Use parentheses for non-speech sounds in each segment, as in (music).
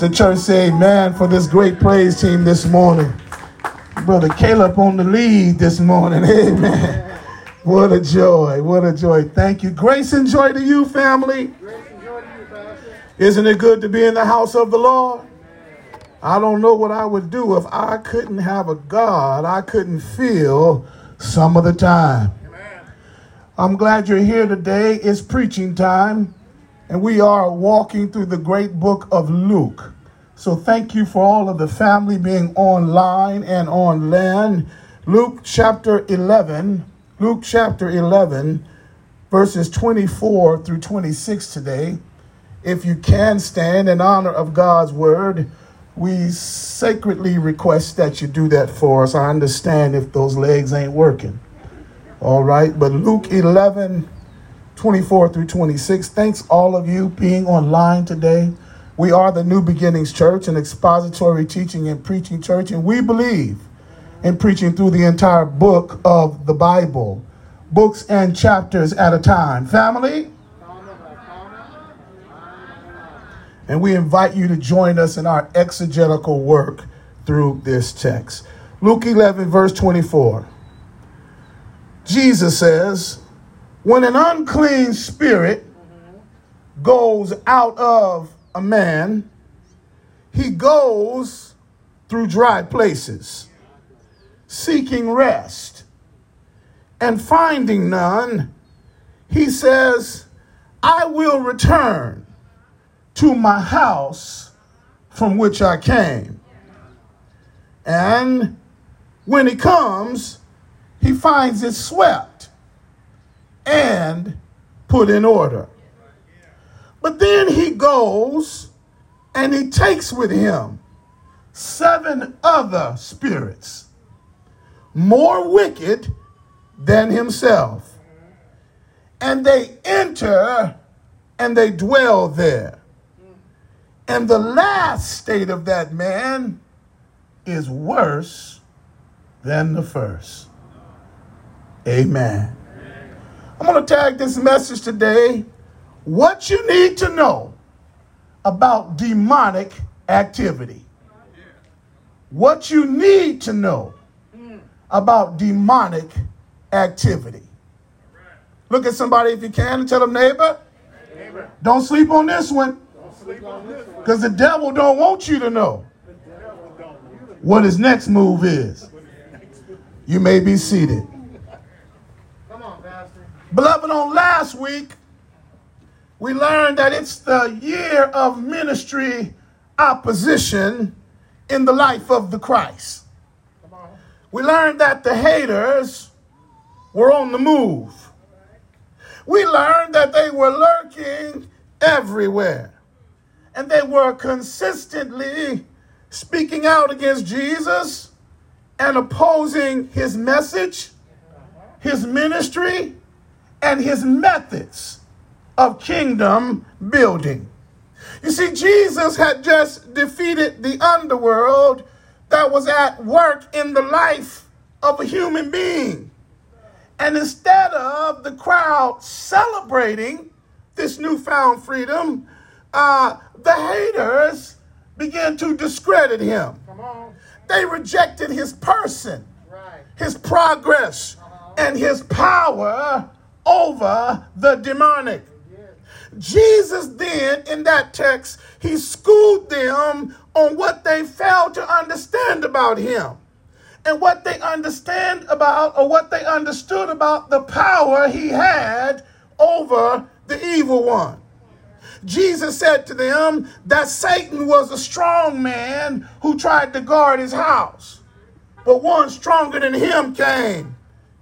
The church say amen for this great praise team this morning. Brother Caleb on the lead this morning. (laughs) Amen. What a joy. What a joy. Thank you. Grace and joy to you, family. Isn't it good to be in the house of the Lord? I don't know what I would do if I couldn't have a God I couldn't feel some of the time. I'm glad you're here today. It's preaching time, and we are walking through the great book of Luke. So thank you for all of the family being online and on land. Luke chapter 11, Luke chapter 11, verses 24 through 26 today. If you can stand in honor of God's word, we sacredly request that you do that for us. I understand if those legs ain't working. All right, but Luke 11, 24 through 26. Thanks all of you being online today. We are the New Beginnings Church, an expository teaching and preaching church, and we believe in preaching through the entire book of the Bible, books and chapters at a time. Family? And we invite you to join us in our exegetical work through this text. Luke 11, verse 24. Jesus says, When an unclean spirit goes out of a man, he goes through dry places, seeking rest. And finding none, he says, I will return to my house from which I came. And when he comes, he finds it swept and put in order. But then he goes and he takes with him seven other spirits, more wicked than himself. And they enter and they dwell there. And the last state of that man is worse than the first. Amen. I'm going to tag this message today what you need to know about demonic activity. What you need to know about demonic activity. Look at somebody if you can and tell them, neighbor, neighbor. don't sleep on this one. Because the devil don't want you to know what his next move is. You may be seated. Beloved, on last week, we learned that it's the year of ministry opposition in the life of the Christ. We learned that the haters were on the move. We learned that they were lurking everywhere. And they were consistently speaking out against Jesus and opposing his message, his ministry, and his methods of kingdom building. You see, Jesus had just defeated the underworld that was at work in the life of a human being. And instead of the crowd celebrating this newfound freedom, uh, the haters began to discredit him. They rejected his person, right. his progress, uh-huh. and his power over the demonic. Jesus then, in that text, he schooled them on what they failed to understand about him. And what they understand about, or what they understood about the power he had over the evil one. Jesus said to them that Satan was a strong man who tried to guard his house. But one stronger than him came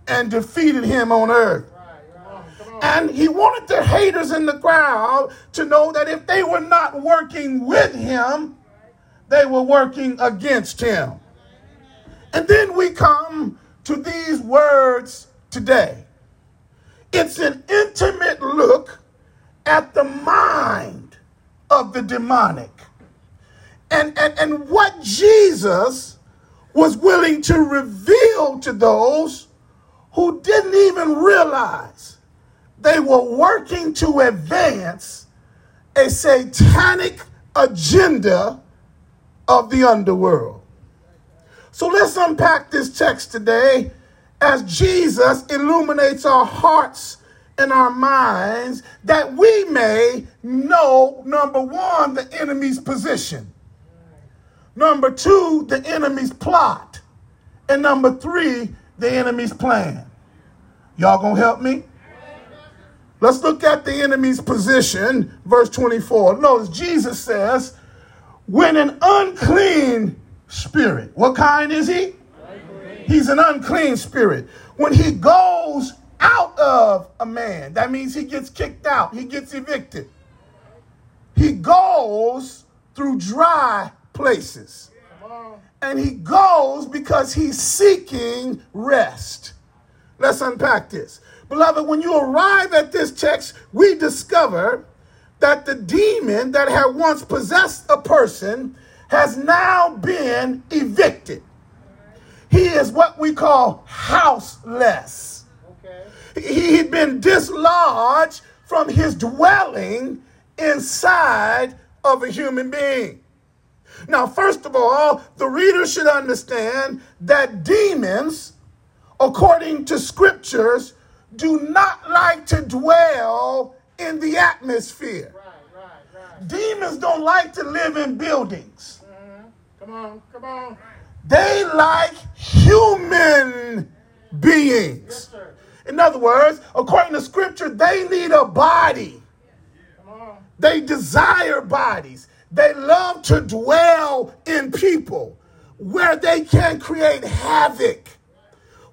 and defeated him on earth. And he wanted the haters in the crowd to know that if they were not working with him, they were working against him. And then we come to these words today. It's an intimate look at the mind of the demonic. And, and, and what Jesus was willing to reveal to those who didn't even realize they were working to advance a satanic agenda of the underworld. So let's unpack this text today as Jesus illuminates our hearts and our minds that we may know number one, the enemy's position, number two, the enemy's plot, and number three, the enemy's plan. Y'all gonna help me? Let's look at the enemy's position, verse 24. Notice Jesus says, when an unclean spirit, what kind is he? He's an unclean spirit. When he goes out of a man, that means he gets kicked out, he gets evicted. He goes through dry places. And he goes because he's seeking rest. Let's unpack this. Beloved, when you arrive at this text, we discover that the demon that had once possessed a person has now been evicted. He is what we call houseless. He had been dislodged from his dwelling inside of a human being. Now, first of all, the reader should understand that demons, according to scriptures, do not like to dwell in the atmosphere. Right, right, right. Demons don't like to live in buildings. Uh-huh. Come on, come on. They like human beings. Yes, in other words, according to scripture, they need a body. They desire bodies. They love to dwell in people where they can create havoc,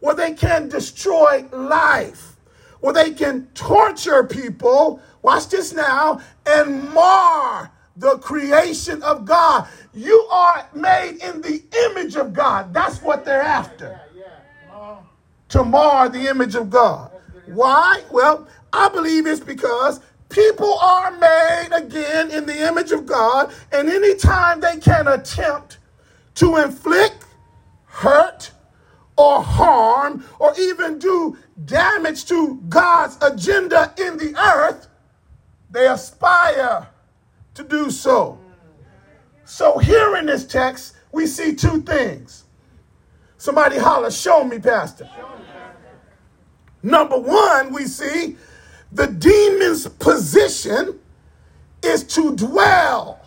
where they can destroy life where they can torture people, watch this now, and mar the creation of God. You are made in the image of God. That's what they're after. To mar the image of God. Why? Well, I believe it's because people are made again in the image of God, and anytime they can attempt to inflict hurt or harm or even do damage to God's agenda in the earth, they aspire to do so. So, here in this text, we see two things. Somebody holler, show me, Pastor. Number one, we see the demon's position is to dwell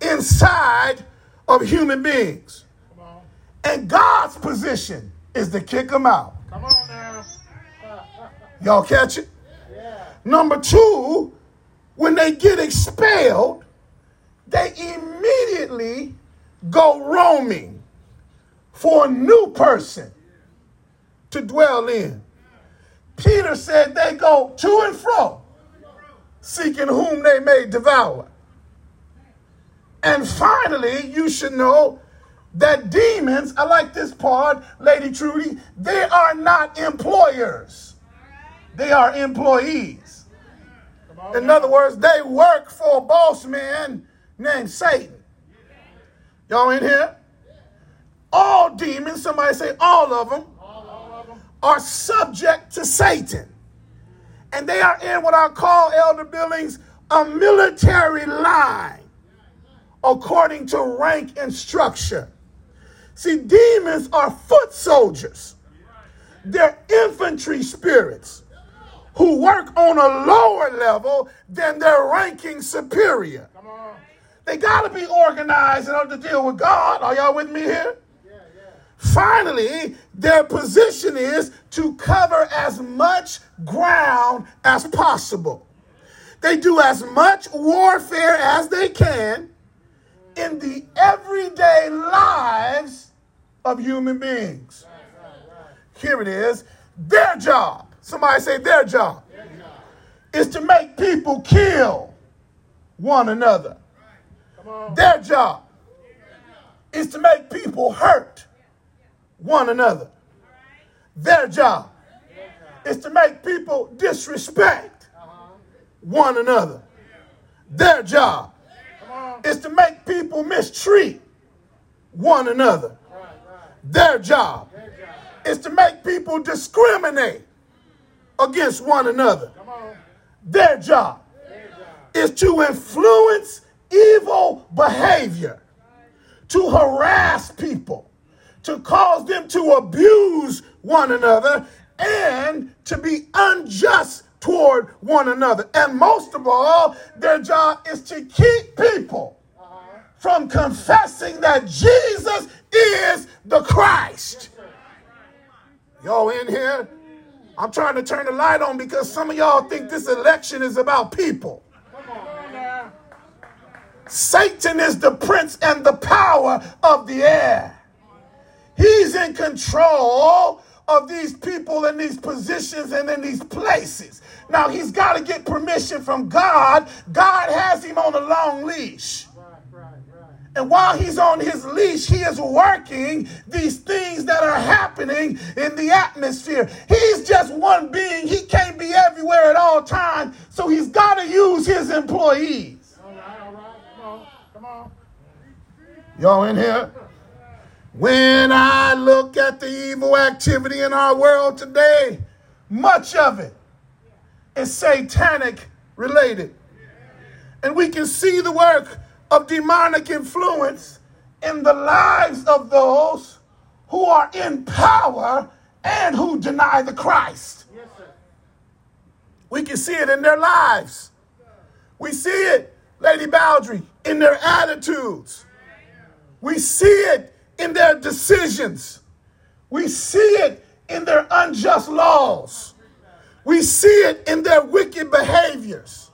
inside of human beings. And God's position is to kick them out. Come on now. Y'all catch it? Yeah. Number two, when they get expelled, they immediately go roaming for a new person to dwell in. Peter said they go to and fro, seeking whom they may devour. And finally, you should know that demons, I like this part, Lady Trudy, they are not employers, they are employees. In other words, they work for a boss man named Satan. Y'all in here? All demons, somebody say all of them, are subject to Satan. And they are in what I call, Elder Billings, a military line according to rank and structure. See, demons are foot soldiers. They're infantry spirits who work on a lower level than their ranking superior. They got to be organized in order to deal with God. Are y'all with me here? Finally, their position is to cover as much ground as possible. They do as much warfare as they can in the everyday lives of human beings. Here it is. Their job, somebody say their job, is to make people kill one another. Their job is to make people hurt one another. Their job is to make people disrespect one another. Their job is to make people mistreat one another. Their job is to make people discriminate against one another. Their job is to influence evil behavior to harass people, to cause them to abuse one another, and to be unjust toward one another. And most of all, their job is to keep people from confessing that Jesus is the Christ. Y'all in here? I'm trying to turn the light on because some of y'all think this election is about people. Satan is the prince and the power of the air. He's in control of these people in these positions and in these places. Now, he's got to get permission from God. God has him on a long leash. And while he's on his leash, he is working these things that are happening in the atmosphere. He's just one being. He can't be everywhere at all times. So he's got to use his employees. All right, all right. Come on. Come on. Y'all in here? When I look at the evil activity in our world today, much of it is satanic related. And we can see the work of demonic influence in the lives of those who are in power and who deny the Christ. Yes, we can see it in their lives. We see it, Lady Bowdry, in their attitudes. We see it in their decisions. We see it in their unjust laws. We see it in their wicked behaviors.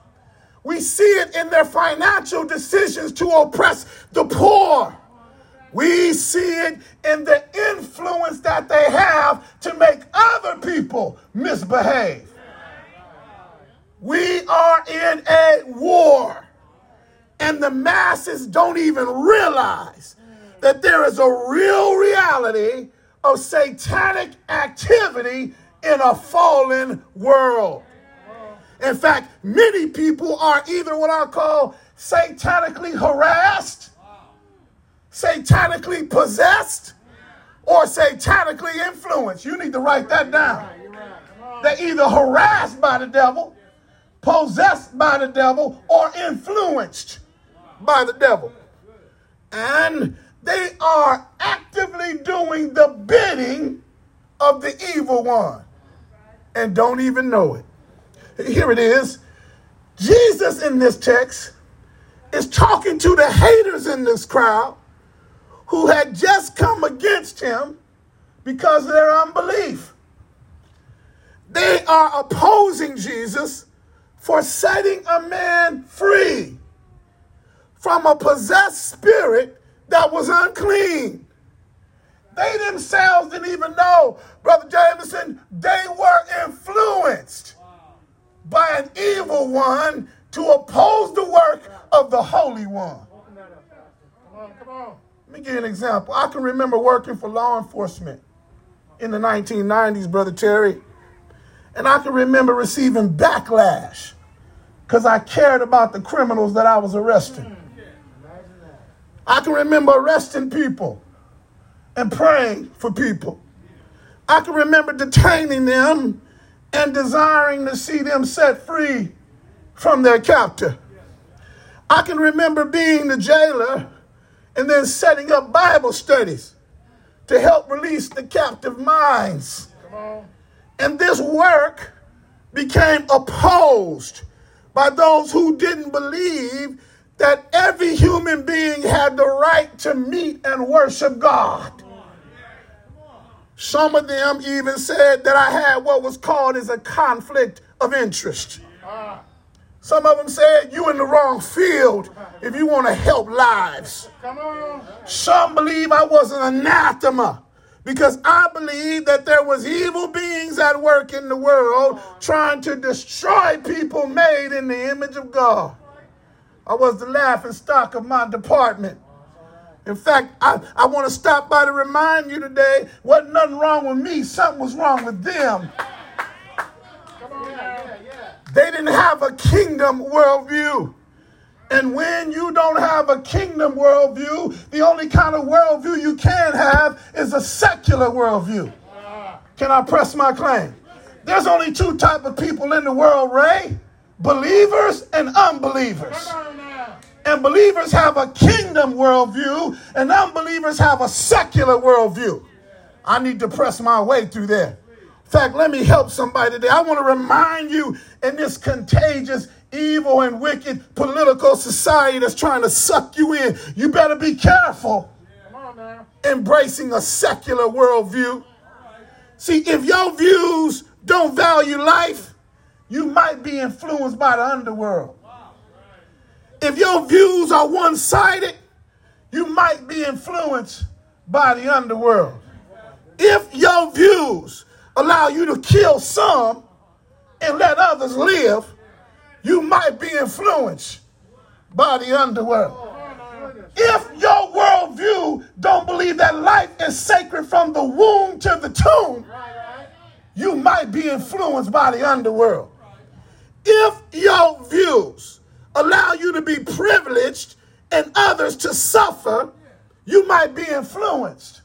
We see it in their financial decisions to oppress the poor. We see it in the influence that they have to make other people misbehave. We are in a war, and the masses don't even realize that there is a real reality of satanic activity in a fallen world. In fact, many people are either what I call satanically harassed, satanically possessed, or satanically influenced. You need to write that down. They're either harassed by the devil, possessed by the devil, or influenced by the devil. And they are actively doing the bidding of the evil one and don't even know it. Here it is. Jesus in this text is talking to the haters in this crowd who had just come against him because of their unbelief. They are opposing Jesus for setting a man free from a possessed spirit that was unclean. They themselves didn't even know, Brother Jameson, they were influenced by an evil one to oppose the work of the Holy One. Let me give you an example. I can remember working for law enforcement in the 1990s, Brother Terry, and I can remember receiving backlash because I cared about the criminals that I was arresting. I can remember arresting people and praying for people. I can remember detaining them and desiring to see them set free from their captor. I can remember being the jailer and then setting up Bible studies to help release the captive minds. And this work became opposed by those who didn't believe that every human being had the right to meet and worship God. Some of them even said that I had what was called as a conflict of interest. Some of them said you in the wrong field if you want to help lives. Some believe I was an anathema because I believe that there was evil beings at work in the world trying to destroy people made in the image of God. I was the laughing stock of my department. In fact, I, I want to stop by to remind you today wasn't nothing wrong with me, something was wrong with them. They didn't have a kingdom worldview. And when you don't have a kingdom worldview, the only kind of worldview you can have is a secular worldview. Can I press my claim? There's only two type of people in the world, Ray. Believers and unbelievers. And believers have a kingdom worldview, and unbelievers have a secular worldview. I need to press my way through there. In fact, let me help somebody today. I want to remind you in this contagious, evil, and wicked political society that's trying to suck you in, you better be careful embracing a secular worldview. See, if your views don't value life, you might be influenced by the underworld. If your views are one sided, you might be influenced by the underworld. If your views allow you to kill some and let others live, you might be influenced by the underworld. If your worldview don't believe that life is sacred from the womb to the tomb, you might be influenced by the underworld. If your views allow you to be privileged and others to suffer, you might be influenced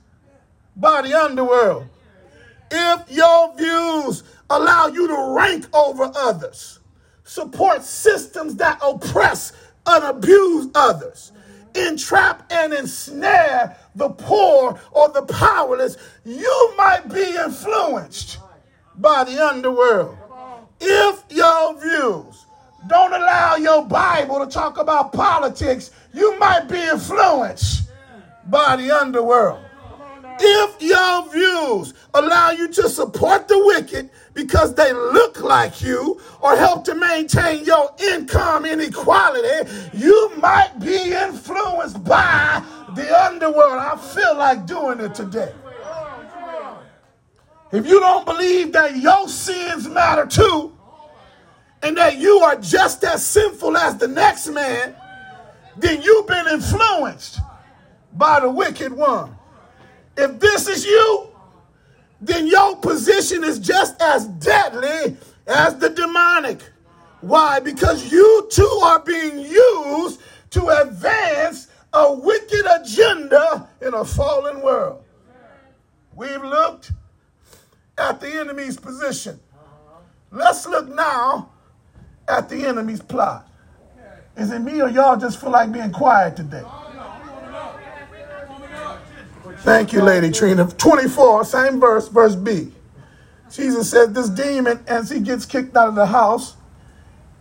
by the underworld. If your views allow you to rank over others, support systems that oppress and abuse others, entrap and ensnare the poor or the powerless, you might be influenced by the underworld. If your views don't allow your Bible to talk about politics, you might be influenced by the underworld. If your views allow you to support the wicked because they look like you or help to maintain your income inequality, you might be influenced by the underworld. I feel like doing it today. If you don't believe that your sins matter too, and that you are just as sinful as the next man, then you've been influenced by the wicked one. If this is you, then your position is just as deadly as the demonic. Why? Because you too are being used to advance a wicked agenda in a fallen world. We've looked at the enemy's position. Let's look now at the enemy's plot. Is it me or y'all just feel like being quiet today? Thank you, Lady Trina. 24, same verse, verse B. Jesus said, This demon, as he gets kicked out of the house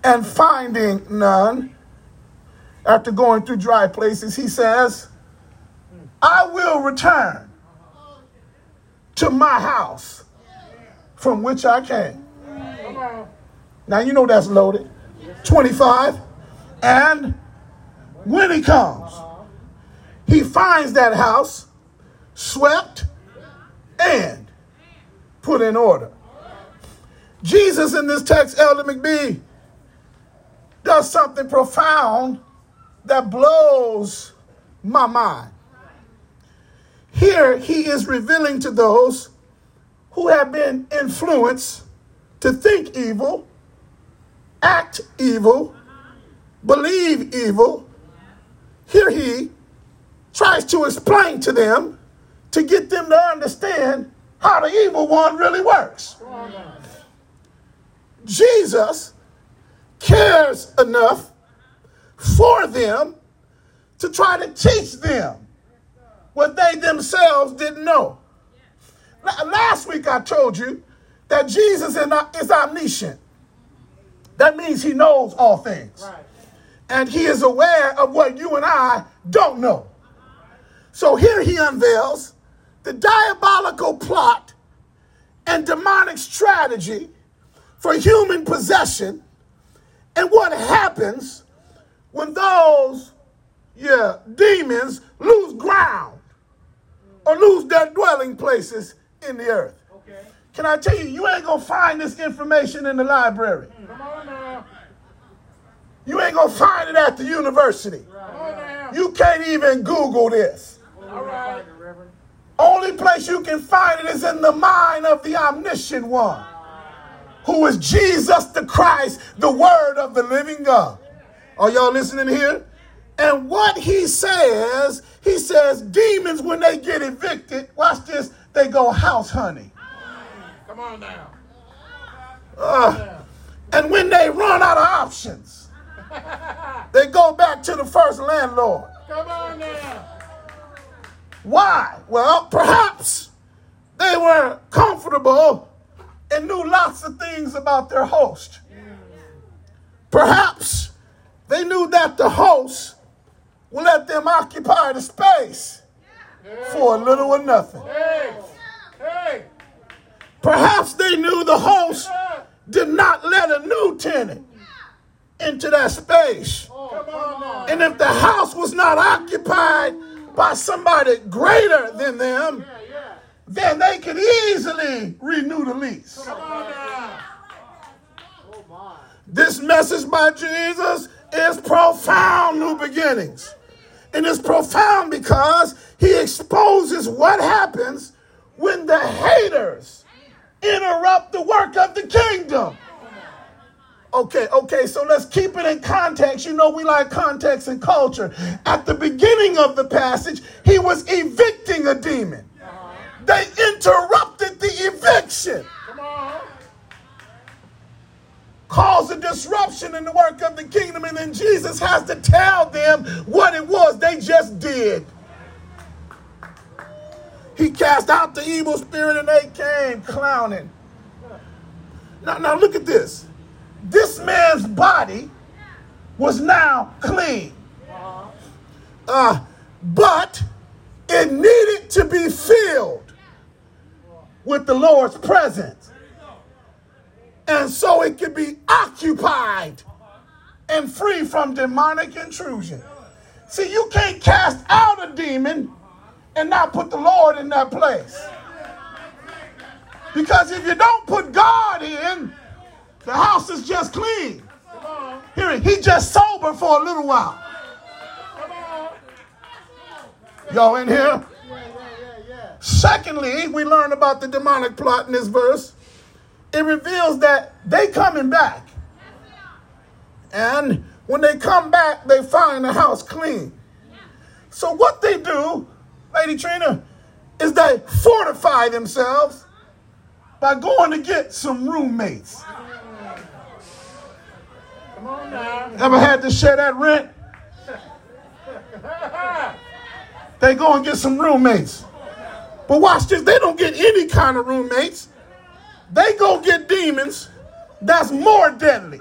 and finding none, after going through dry places, he says, I will return to my house from which I came. Now, you know that's loaded. 25. And when he comes, he finds that house swept, and put in order. Jesus in this text, Elder McBee, does something profound that blows my mind. Here he is revealing to those who have been influenced to think evil, act evil, believe evil. Here he tries to explain to them to get them to understand how the evil one really works. Jesus cares enough for them to try to teach them what they themselves didn't know. Last week I told you that Jesus is omniscient. That means he knows all things. And he is aware of what you and I don't know. So here he unveils the diabolical plot and demonic strategy for human possession and what happens when those yeah demons lose ground or lose their dwelling places in the earth okay. can i tell you you ain't gonna find this information in the library Come on now. you ain't gonna find it at the university right. you can't even google this all right only place you can find it is in the mind of the omniscient one, who is Jesus the Christ, the Word of the living God. Are y'all listening here? And what he says, he says, demons, when they get evicted, watch this, they go house hunting. Come on now. Uh, and when they run out of options, (laughs) they go back to the first landlord. Come on now. Why? Well, perhaps they were comfortable and knew lots of things about their host. Perhaps they knew that the host would let them occupy the space for a little or nothing. Perhaps they knew the host did not let a new tenant into that space. And if the house was not occupied by somebody greater than them, then they could easily renew the lease. This message by Jesus is profound new beginnings. And it's profound because he exposes what happens when the haters interrupt the work of the kingdom. Okay, okay, so let's keep it in context. You know, we like context and culture. At the beginning of the passage, he was evicting a demon. They interrupted the eviction, Caused a disruption in the work of the kingdom, and then Jesus has to tell them what it was they just did. He cast out the evil spirit and they came clowning. Now, now look at this. This man's body was now clean. Uh, but it needed to be filled with the Lord's presence. And so it could be occupied and free from demonic intrusion. See, you can't cast out a demon and not put the Lord in that place. Because if you don't put God in, the house is just clean. Hear it, he just sober for a little while. Y'all in here? Secondly, we learn about the demonic plot in this verse. It reveals that they coming back. And when they come back, they find the house clean. So what they do, Lady Trina, is they fortify themselves by going to get some roommates. Come on now. Ever had to share that rent? They go and get some roommates. But watch this, they don't get any kind of roommates. They go get demons that's more deadly,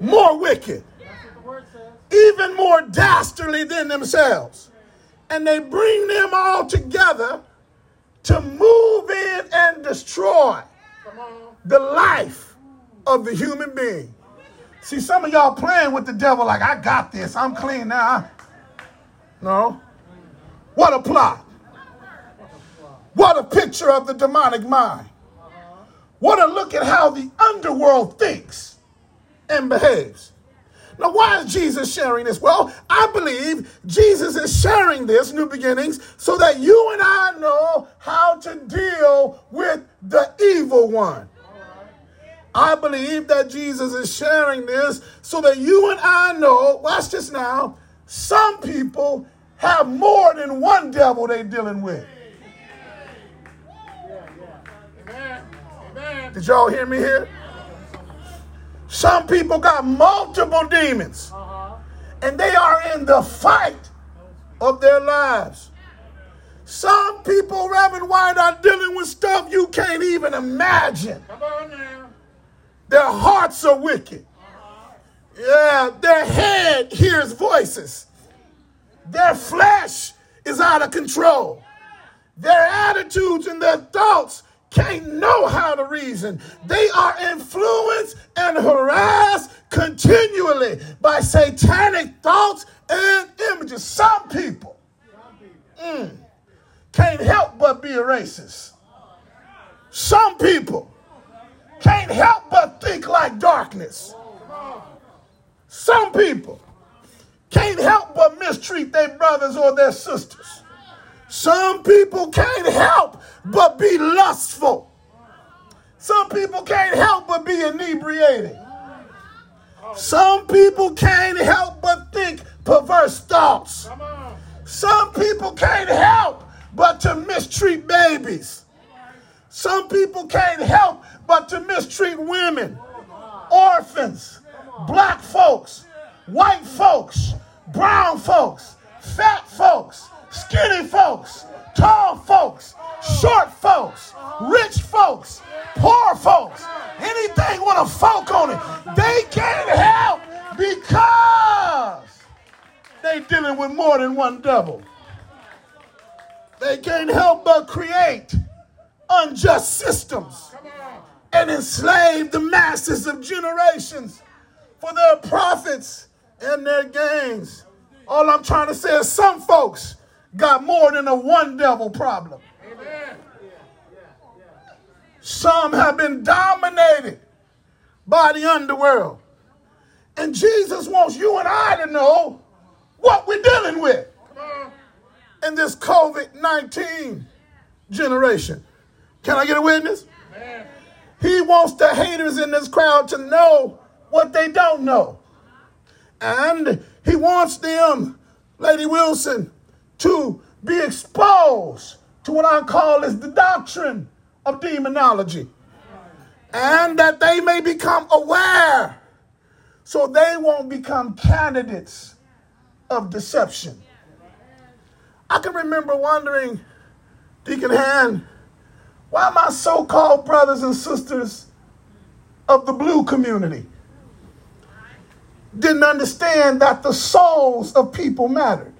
more wicked, even more dastardly than themselves. And they bring them all together to move in and destroy the life of the human being. See, some of y'all playing with the devil like, I got this, I'm clean now. No. What a plot. What a picture of the demonic mind. What a look at how the underworld thinks and behaves. Now, why is Jesus sharing this? Well, I believe Jesus is sharing this, New Beginnings, so that you and I know how to deal with the evil one. I believe that Jesus is sharing this so that you and I know, watch this now, some people have more than one devil they're dealing with. Did y'all hear me here? Some people got multiple demons Uh-huh. and they are in the fight of their lives. Some people, Reverend White, are dealing with stuff you can't even imagine. Come on now. Their hearts are wicked. Yeah, their head hears voices. Their flesh is out of control. Their attitudes and their thoughts can't know how to reason. They are influenced and harassed continually by satanic thoughts and images. Some people mm, can't help but be a racist. Some people can't help but think like darkness. Some people can't help but mistreat their brothers or their sisters. Some people can't help but be lustful. Some people can't help but be inebriated. Some people can't help but think perverse thoughts. Some people can't help but to mistreat babies. Some people can't help but to mistreat women, orphans, black folks, white folks, brown folks, fat folks, skinny folks, tall folks, short folks, rich folks, poor folks, anything with a folk on it. They can't help because they dealing with more than one devil. They can't help but create unjust systems and enslave the masses of generations for their profits and their gains. All I'm trying to say is some folks got more than a one devil problem. Some have been dominated by the underworld. And Jesus wants you and I to know what we're dealing with in this COVID 19 generation. Can I get a witness? He wants the haters in this crowd to know what they don't know. And he wants them, Lady Wilson, to be exposed to what I call is the doctrine of demonology. And that they may become aware so they won't become candidates of deception. I can remember wondering, Deacon Hand, why my so called brothers and sisters of the blue community didn't understand that the souls of people mattered.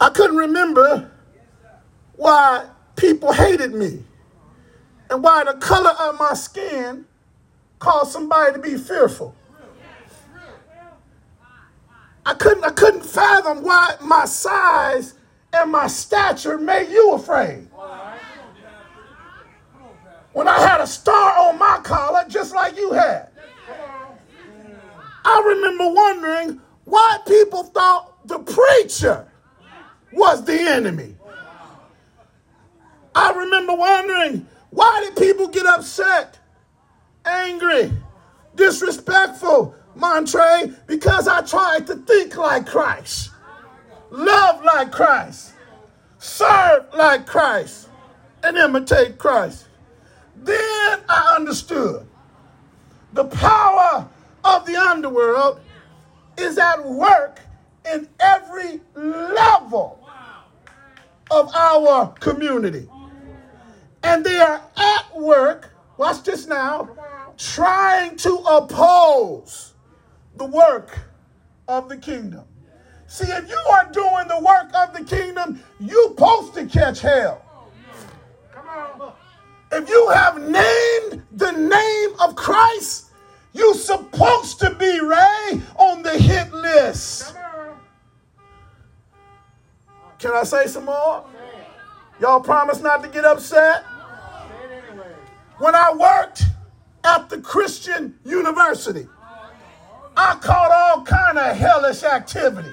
I couldn't remember why people hated me and why the color of my skin caused somebody to be fearful. I couldn't, I couldn't fathom why my size and my stature made you afraid. When I had a star on my collar, just like you had. I remember wondering why people thought the preacher was the enemy. I remember wondering why did people get upset, angry, disrespectful, Montre, because I tried to think like Christ, love like Christ, serve like Christ, and imitate Christ. Then I understood the power of the underworld is at work in every level of our community. And they are at work, watch this now, trying to oppose the work of the kingdom. See, if you are doing the work of the kingdom, you're supposed to catch hell. Come on. If you have named the name of Christ, you're supposed to be Ray on the hit list. Can I say some more? Y'all promise not to get upset? When I worked at the Christian University, I caught all kind of hellish activity.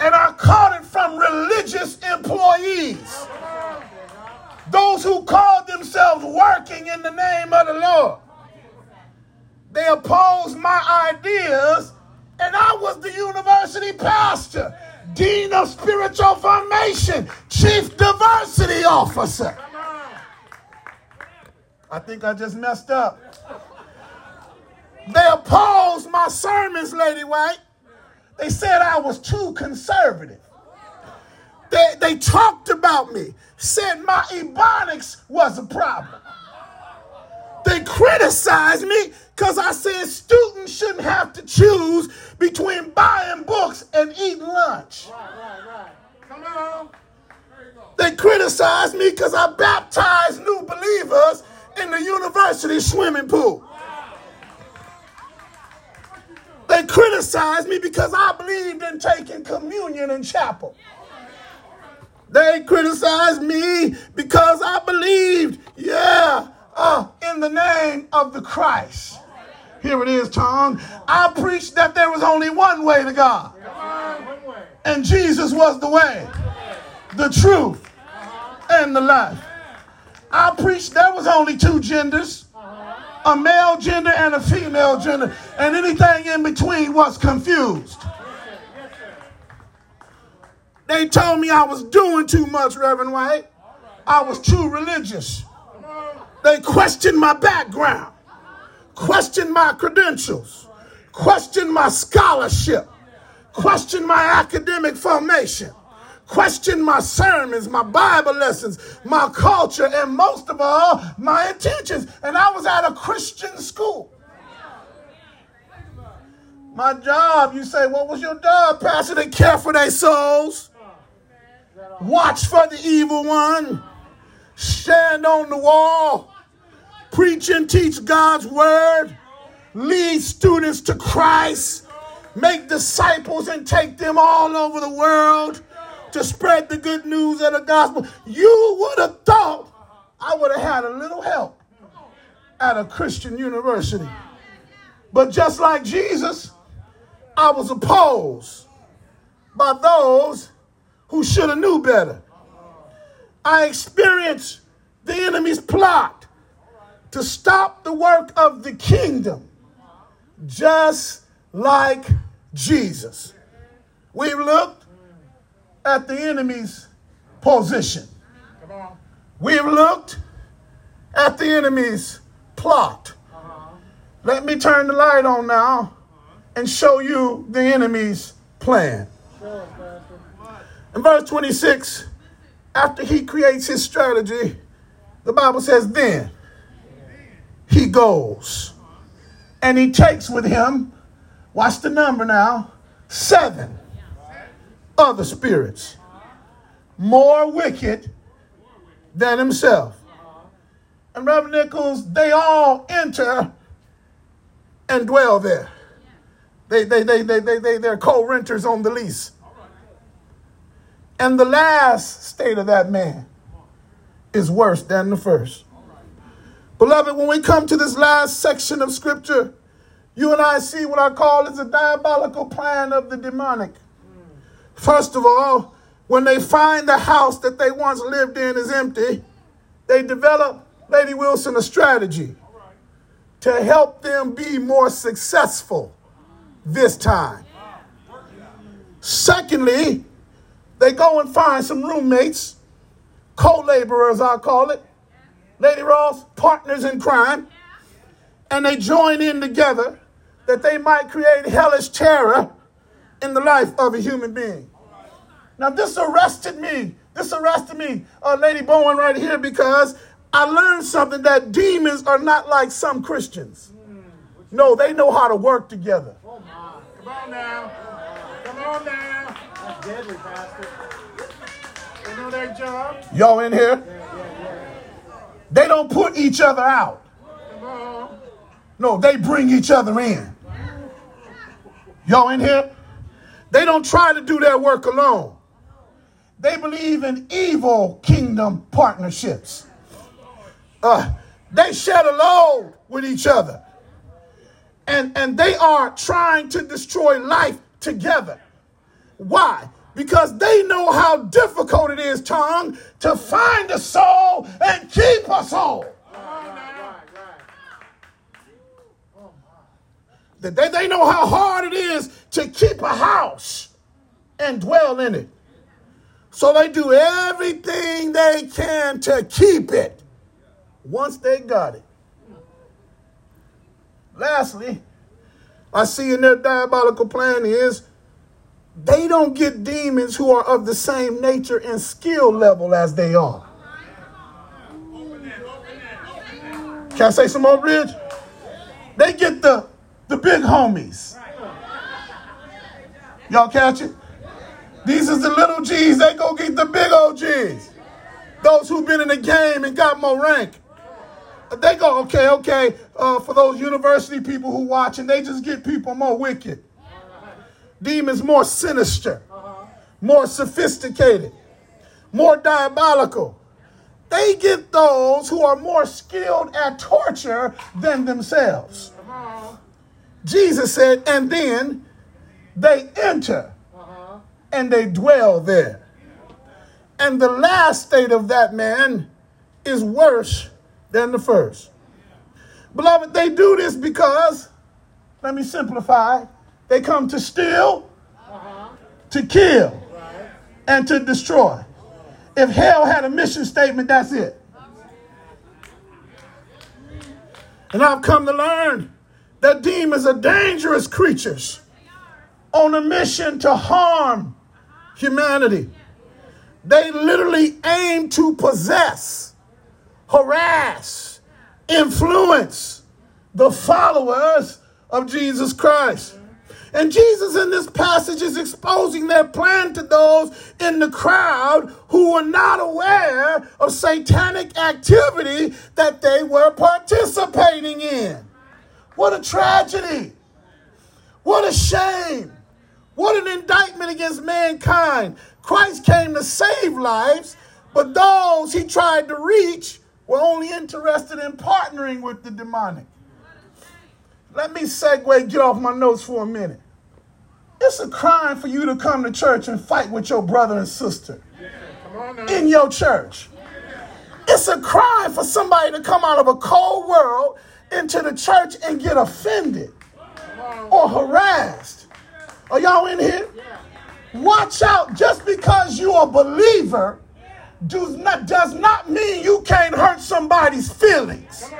And I caught it from religious employees. Those who called themselves working in the name of the Lord. They opposed my ideas, and I was the university pastor, dean of spiritual formation, chief diversity officer. I think I just messed up. They opposed my sermons, Lady White. They said I was too conservative. They, they talked about me, said my ebonics was a problem. They criticized me because I said students shouldn't have to choose between buying books and eating lunch. Right, right, right. Come on. They criticized me because I baptized new believers in the university swimming pool. They criticized me because I believed in taking communion in chapel. They criticized me because I believed, yeah, uh, in the name of the Christ. Here it is, Tom. I preached that there was only one way to God, and Jesus was the way, the truth, and the life. I preached there was only two genders a male gender and a female gender, and anything in between was confused. They told me I was doing too much, Reverend White. I was too religious. They question my background, question my credentials, question my scholarship, question my academic formation, question my sermons, my Bible lessons, my culture, and most of all, my intentions. And I was at a Christian school. My job, you say, what was your job, Pastor? They care for their souls, watch for the evil one, stand on the wall, preach and teach God's word, lead students to Christ, make disciples and take them all over the world to spread the good news of the gospel. You would have thought I would have had a little help at a Christian university. But just like Jesus, I was opposed by those who should have knew better. I experienced the enemy's plot to stop the work of the kingdom, just like Jesus. We've looked at the enemy's position. We've looked at the enemy's plot. Let me turn the light on now and show you the enemy's plan. In verse 26, after he creates his strategy, the Bible says, then he goes and he takes with him, watch the number now, seven other spirits, more wicked than himself. And Reverend Nichols, they all enter and dwell there. They, they, they, they, they, they, they're co renters on the lease. And the last state of that man is worse than the first. Beloved, when we come to this last section of scripture, you and I see what I call is a diabolical plan of the demonic. First of all, when they find the house that they once lived in is empty, they develop, Lady Wilson, a strategy to help them be more successful this time. Secondly, they go and find some roommates, co laborers, I call it, Lady Ross, partners in crime, and they join in together that they might create hellish terror in the life of a human being. Now, this arrested me. This arrested me, uh, Lady Bowen, right here, because I learned something that demons are not like some Christians. No, they know how to work together. Come on now. Come on now. That's deadly, Pastor. They know their job. Y'all in here? They don't put each other out. No, they bring each other in. Y'all in here? They don't try to do their work alone. They believe in evil kingdom partnerships. Uh, they share a load with each other. And, and they are trying to destroy life together. Why? Because they know how difficult it is, tongue, to find a soul and keep a soul. That they, they know how hard it is to keep a house and dwell in it. So they do everything they can to keep it once they got it. Lastly, I see in their diabolical plan is they don't get demons who are of the same nature and skill level as they are. Can I say some more, Bridge? They get the the big homies. Y'all catch it? These is the little G's. They go get the big old G's. Those who've been in the game and got more rank. They go, okay, okay, uh, for those university people who watching, they just get people more wicked. Demons more sinister, more sophisticated, more diabolical. They get those who are more skilled at torture than themselves. Jesus said, and then they enter and they dwell there. And the last state of that man is worse than the first. Beloved, they do this because, let me simplify, they come to steal, to kill, and to destroy. If hell had a mission statement, that's it. And I've come to learn that demons are dangerous creatures on a mission to harm humanity. They literally aim to possess, harass, influence the followers of Jesus Christ. And Jesus in this passage is exposing their plan to those in the crowd who were not aware of satanic activity that they were participating in. What a tragedy! What a shame! What an indictment against mankind. Christ came to save lives, but those he tried to reach were only interested in partnering with the demonic. Let me segue, get off my notes for a minute. It's a crime for you to come to church and fight with your brother and sister in your church. It's a crime for somebody to come out of a cold world into the church and get offended or harassed. Are y'all in here? Watch out. Just because you're a believer does not, does not mean you can't hurt somebody's feelings.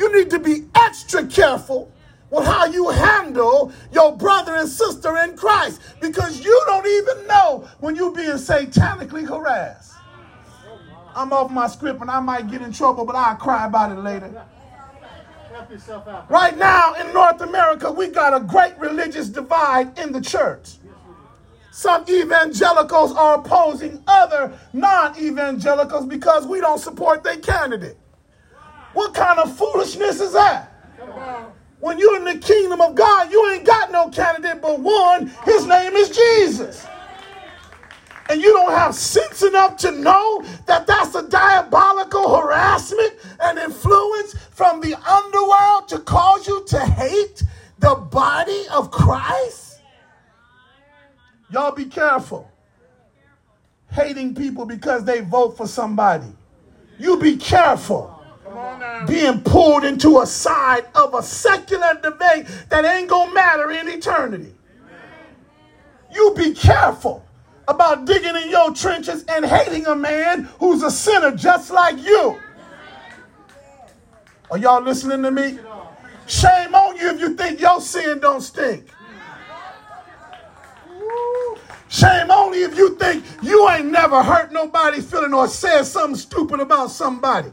You need to be extra careful with how you handle your brother and sister in Christ because you don't even know when you're being satanically harassed. I'm off my script and I might get in trouble, but I'll cry about it later. Right now in North America, we got a great religious divide in the church. Some evangelicals are opposing other non evangelicals because we don't support their candidate. What kind of foolishness is that? When you're in the kingdom of God, you ain't got no candidate but one. His name is Jesus. And you don't have sense enough to know that that's a diabolical harassment and influence from the underworld to cause you to hate the body of Christ? Y'all be careful. Hating people because they vote for somebody. You be careful being pulled into a side of a secular debate that ain't gonna matter in eternity. You be careful about digging in your trenches and hating a man who's a sinner just like you. Are y'all listening to me? Shame on you if you think your sin don't stink. Shame only if you think you ain't never hurt nobody's feeling or said something stupid about somebody.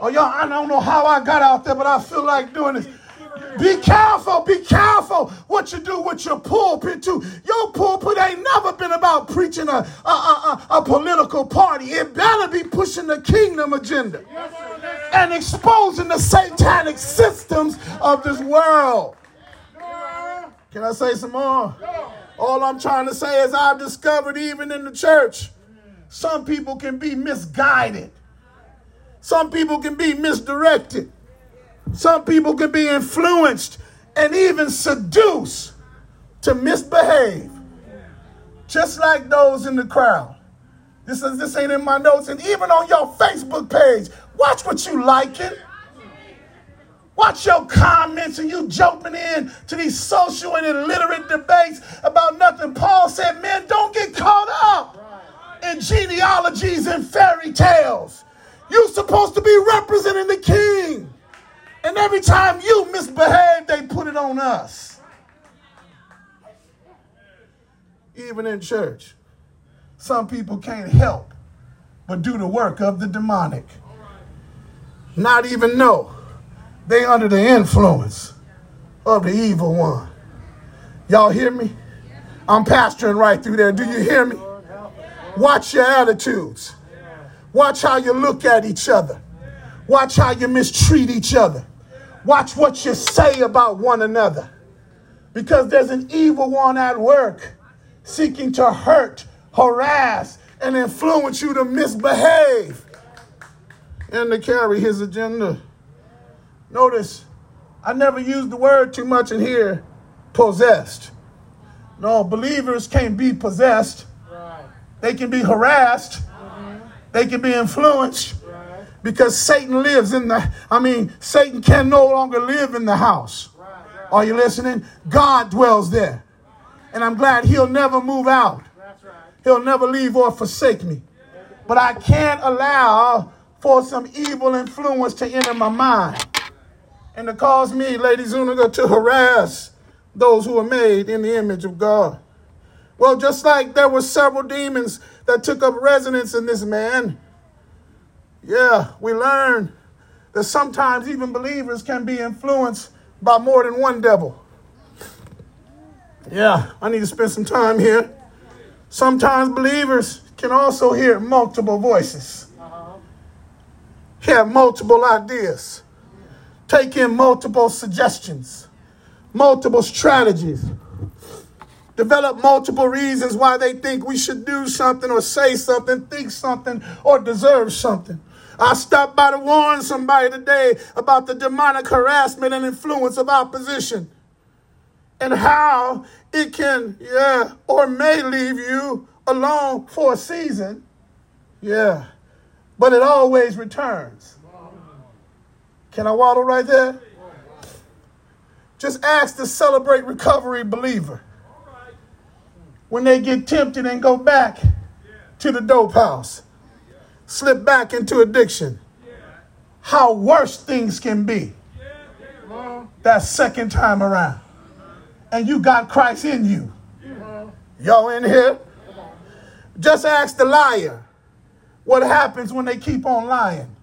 Oh, y'all, I don't know how I got out there, but I feel like doing this. Be careful, be careful what you do with your pulpit too. Your pulpit ain't never been about preaching a, a, a, a political party. It better be pushing the kingdom agenda and exposing the satanic systems of this world. Can I say some more? All I'm trying to say is I've discovered even in the church, some people can be misguided. Some people can be misdirected. Some people can be influenced and even seduced to misbehave. Just like those in the crowd. This is this ain't in my notes. And even on your Facebook page, watch what you liking. Watch your comments and you jumping in to these social and illiterate debates about nothing. Paul said, man, don't get caught up in genealogies and fairy tales. You're supposed to be representing the king. And every time you misbehave, they put it on us. Even in church, some people can't help but do the work of the demonic. Not even know they under the influence of the evil one. Y'all hear me? I'm pastoring right through there. Do you hear me? Watch your attitudes. Watch how you look at each other. Watch how you mistreat each other. Watch what you say about one another. Because there's an evil one at work seeking to hurt, harass, and influence you to misbehave and to carry his agenda. Notice, I never use the word too much in here possessed. No, believers can't be possessed, they can be harassed they can be influenced because Satan lives in the, I mean, Satan can no longer live in the house. Are you listening? God dwells there. And I'm glad he'll never move out. He'll never leave or forsake me. But I can't allow for some evil influence to enter my mind and to cause me, Lady Zuniga, to harass those who are made in the image of God. Well, just like there were several demons that took up residence in this man, yeah, we learn that sometimes even believers can be influenced by more than one devil. Yeah, I need to spend some time here. Sometimes believers can also hear multiple voices, have multiple ideas, take in multiple suggestions, multiple strategies, develop multiple reasons why they think we should do something or say something, think something, or deserve something. I stopped by to warn somebody today about the demonic harassment and influence of opposition and how it can, yeah, or may leave you alone for a season. Yeah, but it always returns. Can I waddle right there? Just ask the celebrate recovery believer when they get tempted and go back to the dope house, slip back into addiction, how worse things can be that second time around. And you got Christ in you. Y'all in here? Just ask the liar what happens when they keep on lying.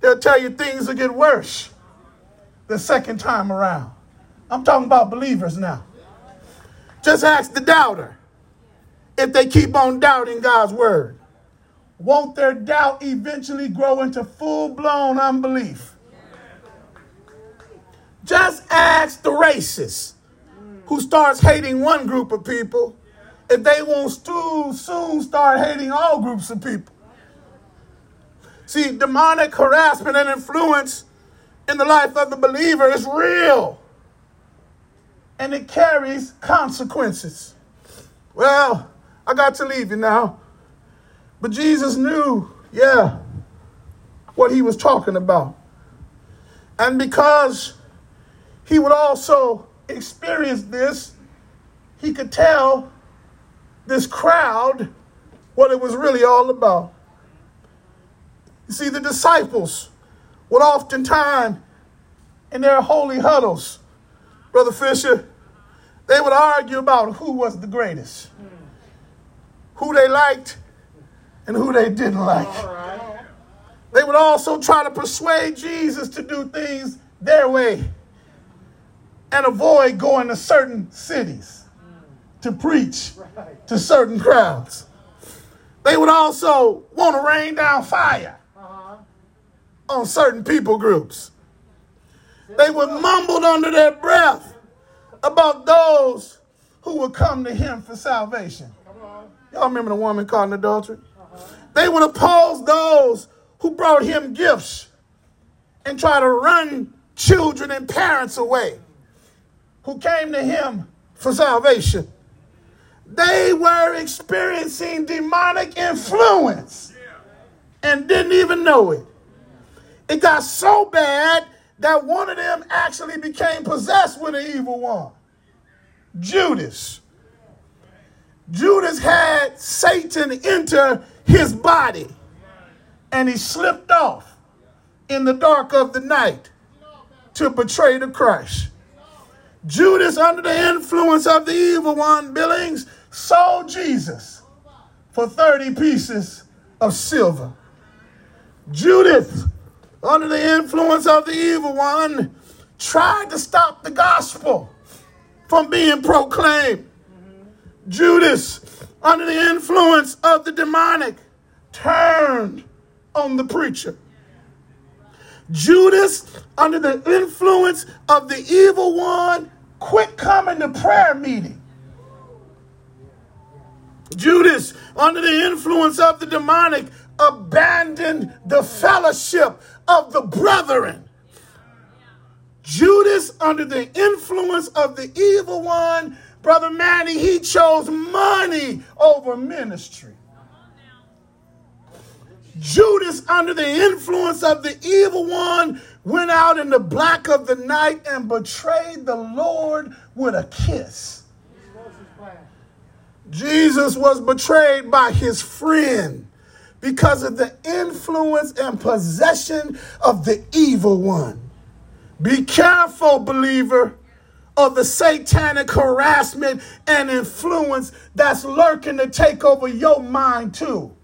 They'll tell you things will get worse the second time around. I'm talking about believers now. Just ask the doubter if they keep on doubting God's word. Won't their doubt eventually grow into full blown unbelief? Just ask the racist who starts hating one group of people if they won't soon start hating all groups of people. See, demonic harassment and influence in the life of the believer is real and it carries consequences. Well, I got to leave you now. But Jesus knew, yeah, what he was talking about. And because he would also experience this, he could tell this crowd what it was really all about. You see, the disciples would oftentimes, in their holy huddles, Brother Fisher, they would argue about who was the greatest, who they liked, and who they didn't like. They would also try to persuade Jesus to do things their way and avoid going to certain cities to preach to certain crowds. They would also want to rain down fire uh-huh. on certain people groups. They would mumble under their breath about those who would come to him for salvation. Y'all remember the woman caught in adultery? They would oppose those who brought him gifts and try to run children and parents away who came to him for salvation. They were experiencing demonic influence and didn't even know it. It got so bad that one of them actually became possessed with an evil one Judas. Judas had Satan enter his body and he slipped off in the dark of the night to betray the Christ. Judas, under the influence of the evil one, Billings, sold Jesus for 30 pieces of silver. Judas under the influence of the evil one, tried to stop the gospel from being proclaimed. Judas, under the influence of the demonic, turned on the preacher. Judas, under the influence of the evil one, quit coming to prayer meeting. Judas, under the influence of the demonic, abandoned the fellowship of the brethren. Judas, under the influence of the evil one, Brother Manny, he chose money over ministry. Judas, under the influence of the evil one, went out in the black of the night and betrayed the Lord with a kiss. Jesus was betrayed by his friend because of the influence and possession of the evil one. Be careful, believer, of the satanic harassment and influence that's lurking to take over your mind, too.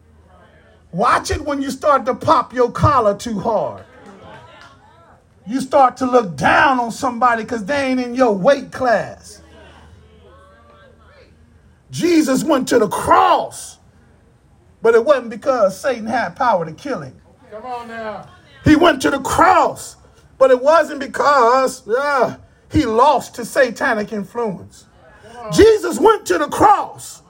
Watch it when you start to pop your collar too hard. You start to look down on somebody because they ain't in your weight class. Jesus went to the cross, but it wasn't because Satan had power to kill him. Come on now. He went to the cross, but it wasn't because uh, he lost to satanic influence. Jesus went to the cross,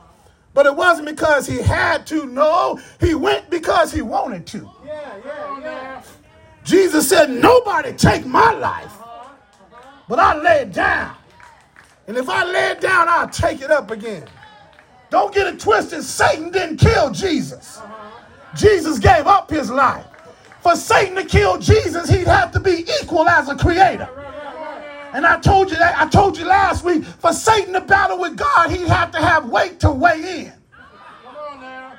but it wasn't because he had to. No, he went because he wanted to. Yeah, yeah, yeah. Jesus said, Nobody take my life, but I lay it down. And if I lay it down, I'll take it up again. Don't get it twisted. Satan didn't kill Jesus. Uh-huh. Jesus gave up his life. For Satan to kill Jesus, he'd have to be equal as a creator. And I told you that I told you last week, for Satan to battle with God, he'd have to have weight to weigh in. Come on now.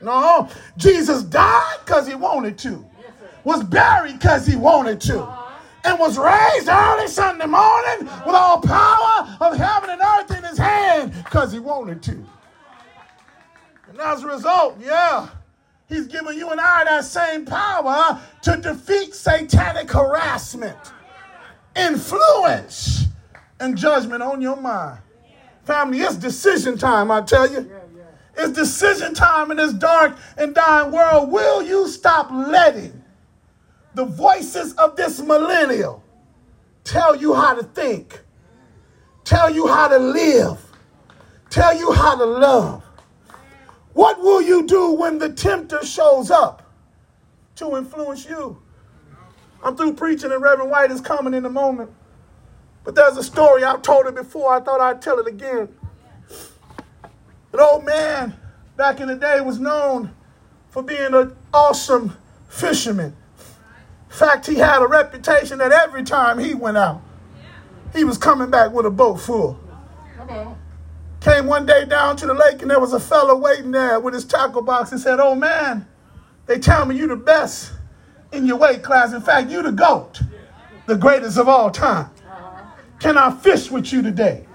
No, Jesus died because he wanted to, was buried because he wanted to, uh-huh. And was raised early Sunday morning with all power of heaven and earth in his hand because he wanted to. And as a result, yeah, he's giving you and I that same power to defeat satanic harassment, influence, and judgment on your mind. Family, it's decision time, I tell you. It's decision time in this dark and dying world. Will you stop letting the voices of this millennial tell you how to think, tell you how to live, tell you how to love? What will you do when the tempter shows up to influence you? I'm through preaching, and Reverend White is coming in a moment. But there's a story, I've told it before, I thought I'd tell it again. An old man back in the day was known for being an awesome fisherman. Fact, he had a reputation that every time he went out, he was coming back with a boat full. Came one day down to the lake and there was a fellow waiting there with his tackle box and said, Oh man, they tell me you the best in your weight class. In fact, you the GOAT, the greatest of all time. Can I fish with you today?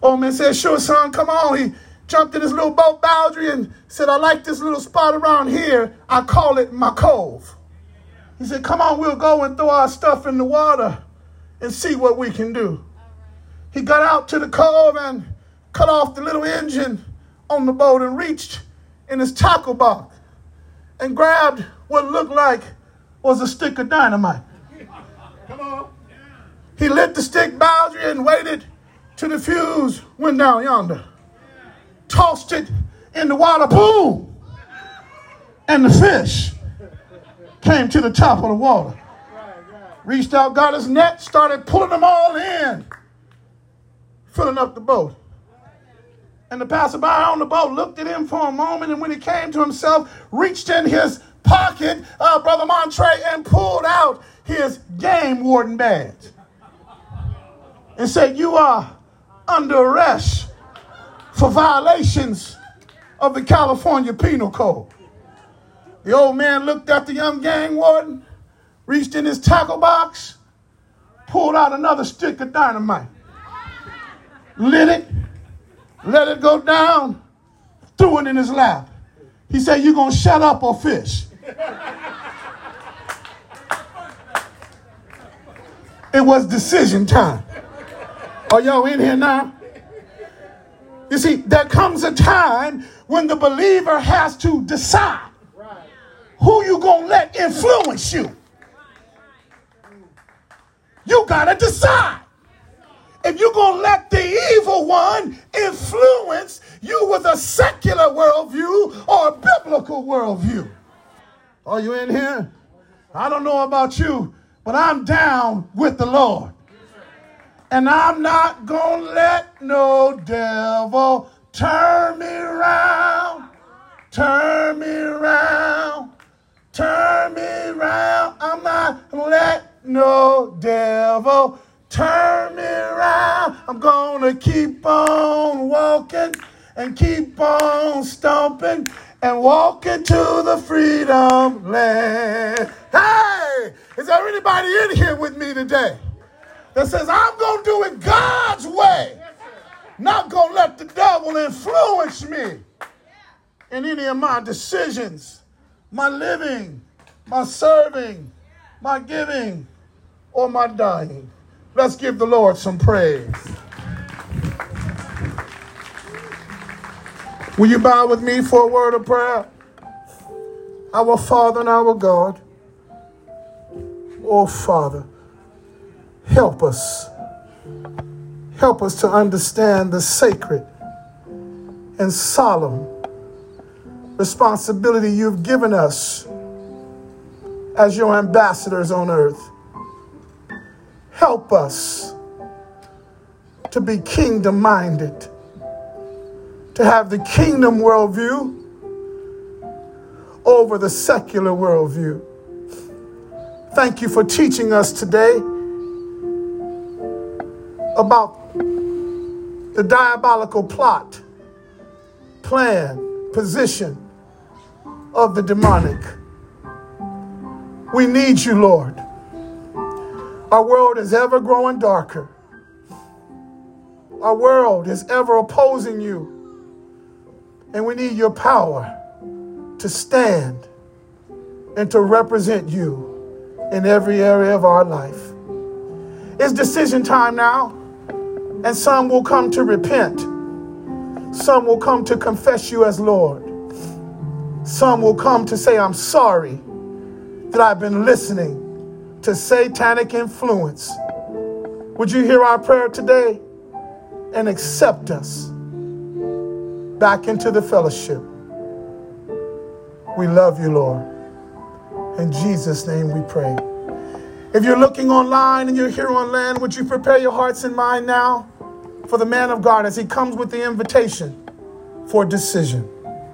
Old man said, Sure, son, come on. He jumped in his little boat boundary and said, I like this little spot around here. I call it my cove. He said, Come on, we'll go and throw our stuff in the water and see what we can do. He got out to the cove and cut off the little engine on the boat and reached in his tackle box and grabbed what looked like was a stick of dynamite. Come on. He lit the stick boundary and waited till the fuse went down yonder. Tossed it in the water, boom! And the fish came to the top of the water. Reached out, got his net, started pulling them all in, filling up the boat. And the passerby on the boat looked at him for a moment, and when he came to himself, reached in his pocket, uh, Brother Montre, and pulled out his game warden badge and said, You are under arrest for violations of the California Penal Code. The old man looked at the young game warden, reached in his tackle box, pulled out another stick of dynamite, lit it, let it go down, threw it in his lap. He said, You're gonna shut up or fish? It was decision time. Are y'all in here now? You see, there comes a time when the believer has to decide who you gonna let influence you. You gotta decide if you're gonna let the evil one influence you with a secular worldview or a biblical worldview. Are you in here? I don't know about you, but I'm down with the Lord. And I'm not going to let no devil turn me around, turn me around, turn me around. I'm not to let no devil turn me around. I'm to keep on walking and keep on stomping and walk into the freedom land. Hey, is there anybody in here with me today that says, I'm to do it God's way? Not to let the devil influence me in any of my decisions, my living, my serving, my giving, or my dying. Let's give the Lord some praise. Will you bow with me for a word of prayer? Our Father and our God, oh Father, help us. Help us to understand the sacred and solemn responsibility you've given us as your ambassadors on earth. Help us to be kingdom minded to have the kingdom worldview over the secular worldview. Thank you for teaching us today about the diabolical plot, plan, position of the demonic. We need you, Lord. Our world is ever growing darker. Our world is ever opposing you. And we need your power to stand and to represent you in every area of our life. It's decision time now, and some will come to repent. Some will come to confess you as Lord. Some will come to say, I'm sorry that I've been listening to satanic influence. Would you hear our prayer today and accept us? back into the fellowship. We love you, Lord. In Jesus' name we pray. If you're looking online and you're here on land, would you prepare your hearts and mind now for the man of God as he comes with the invitation for decision?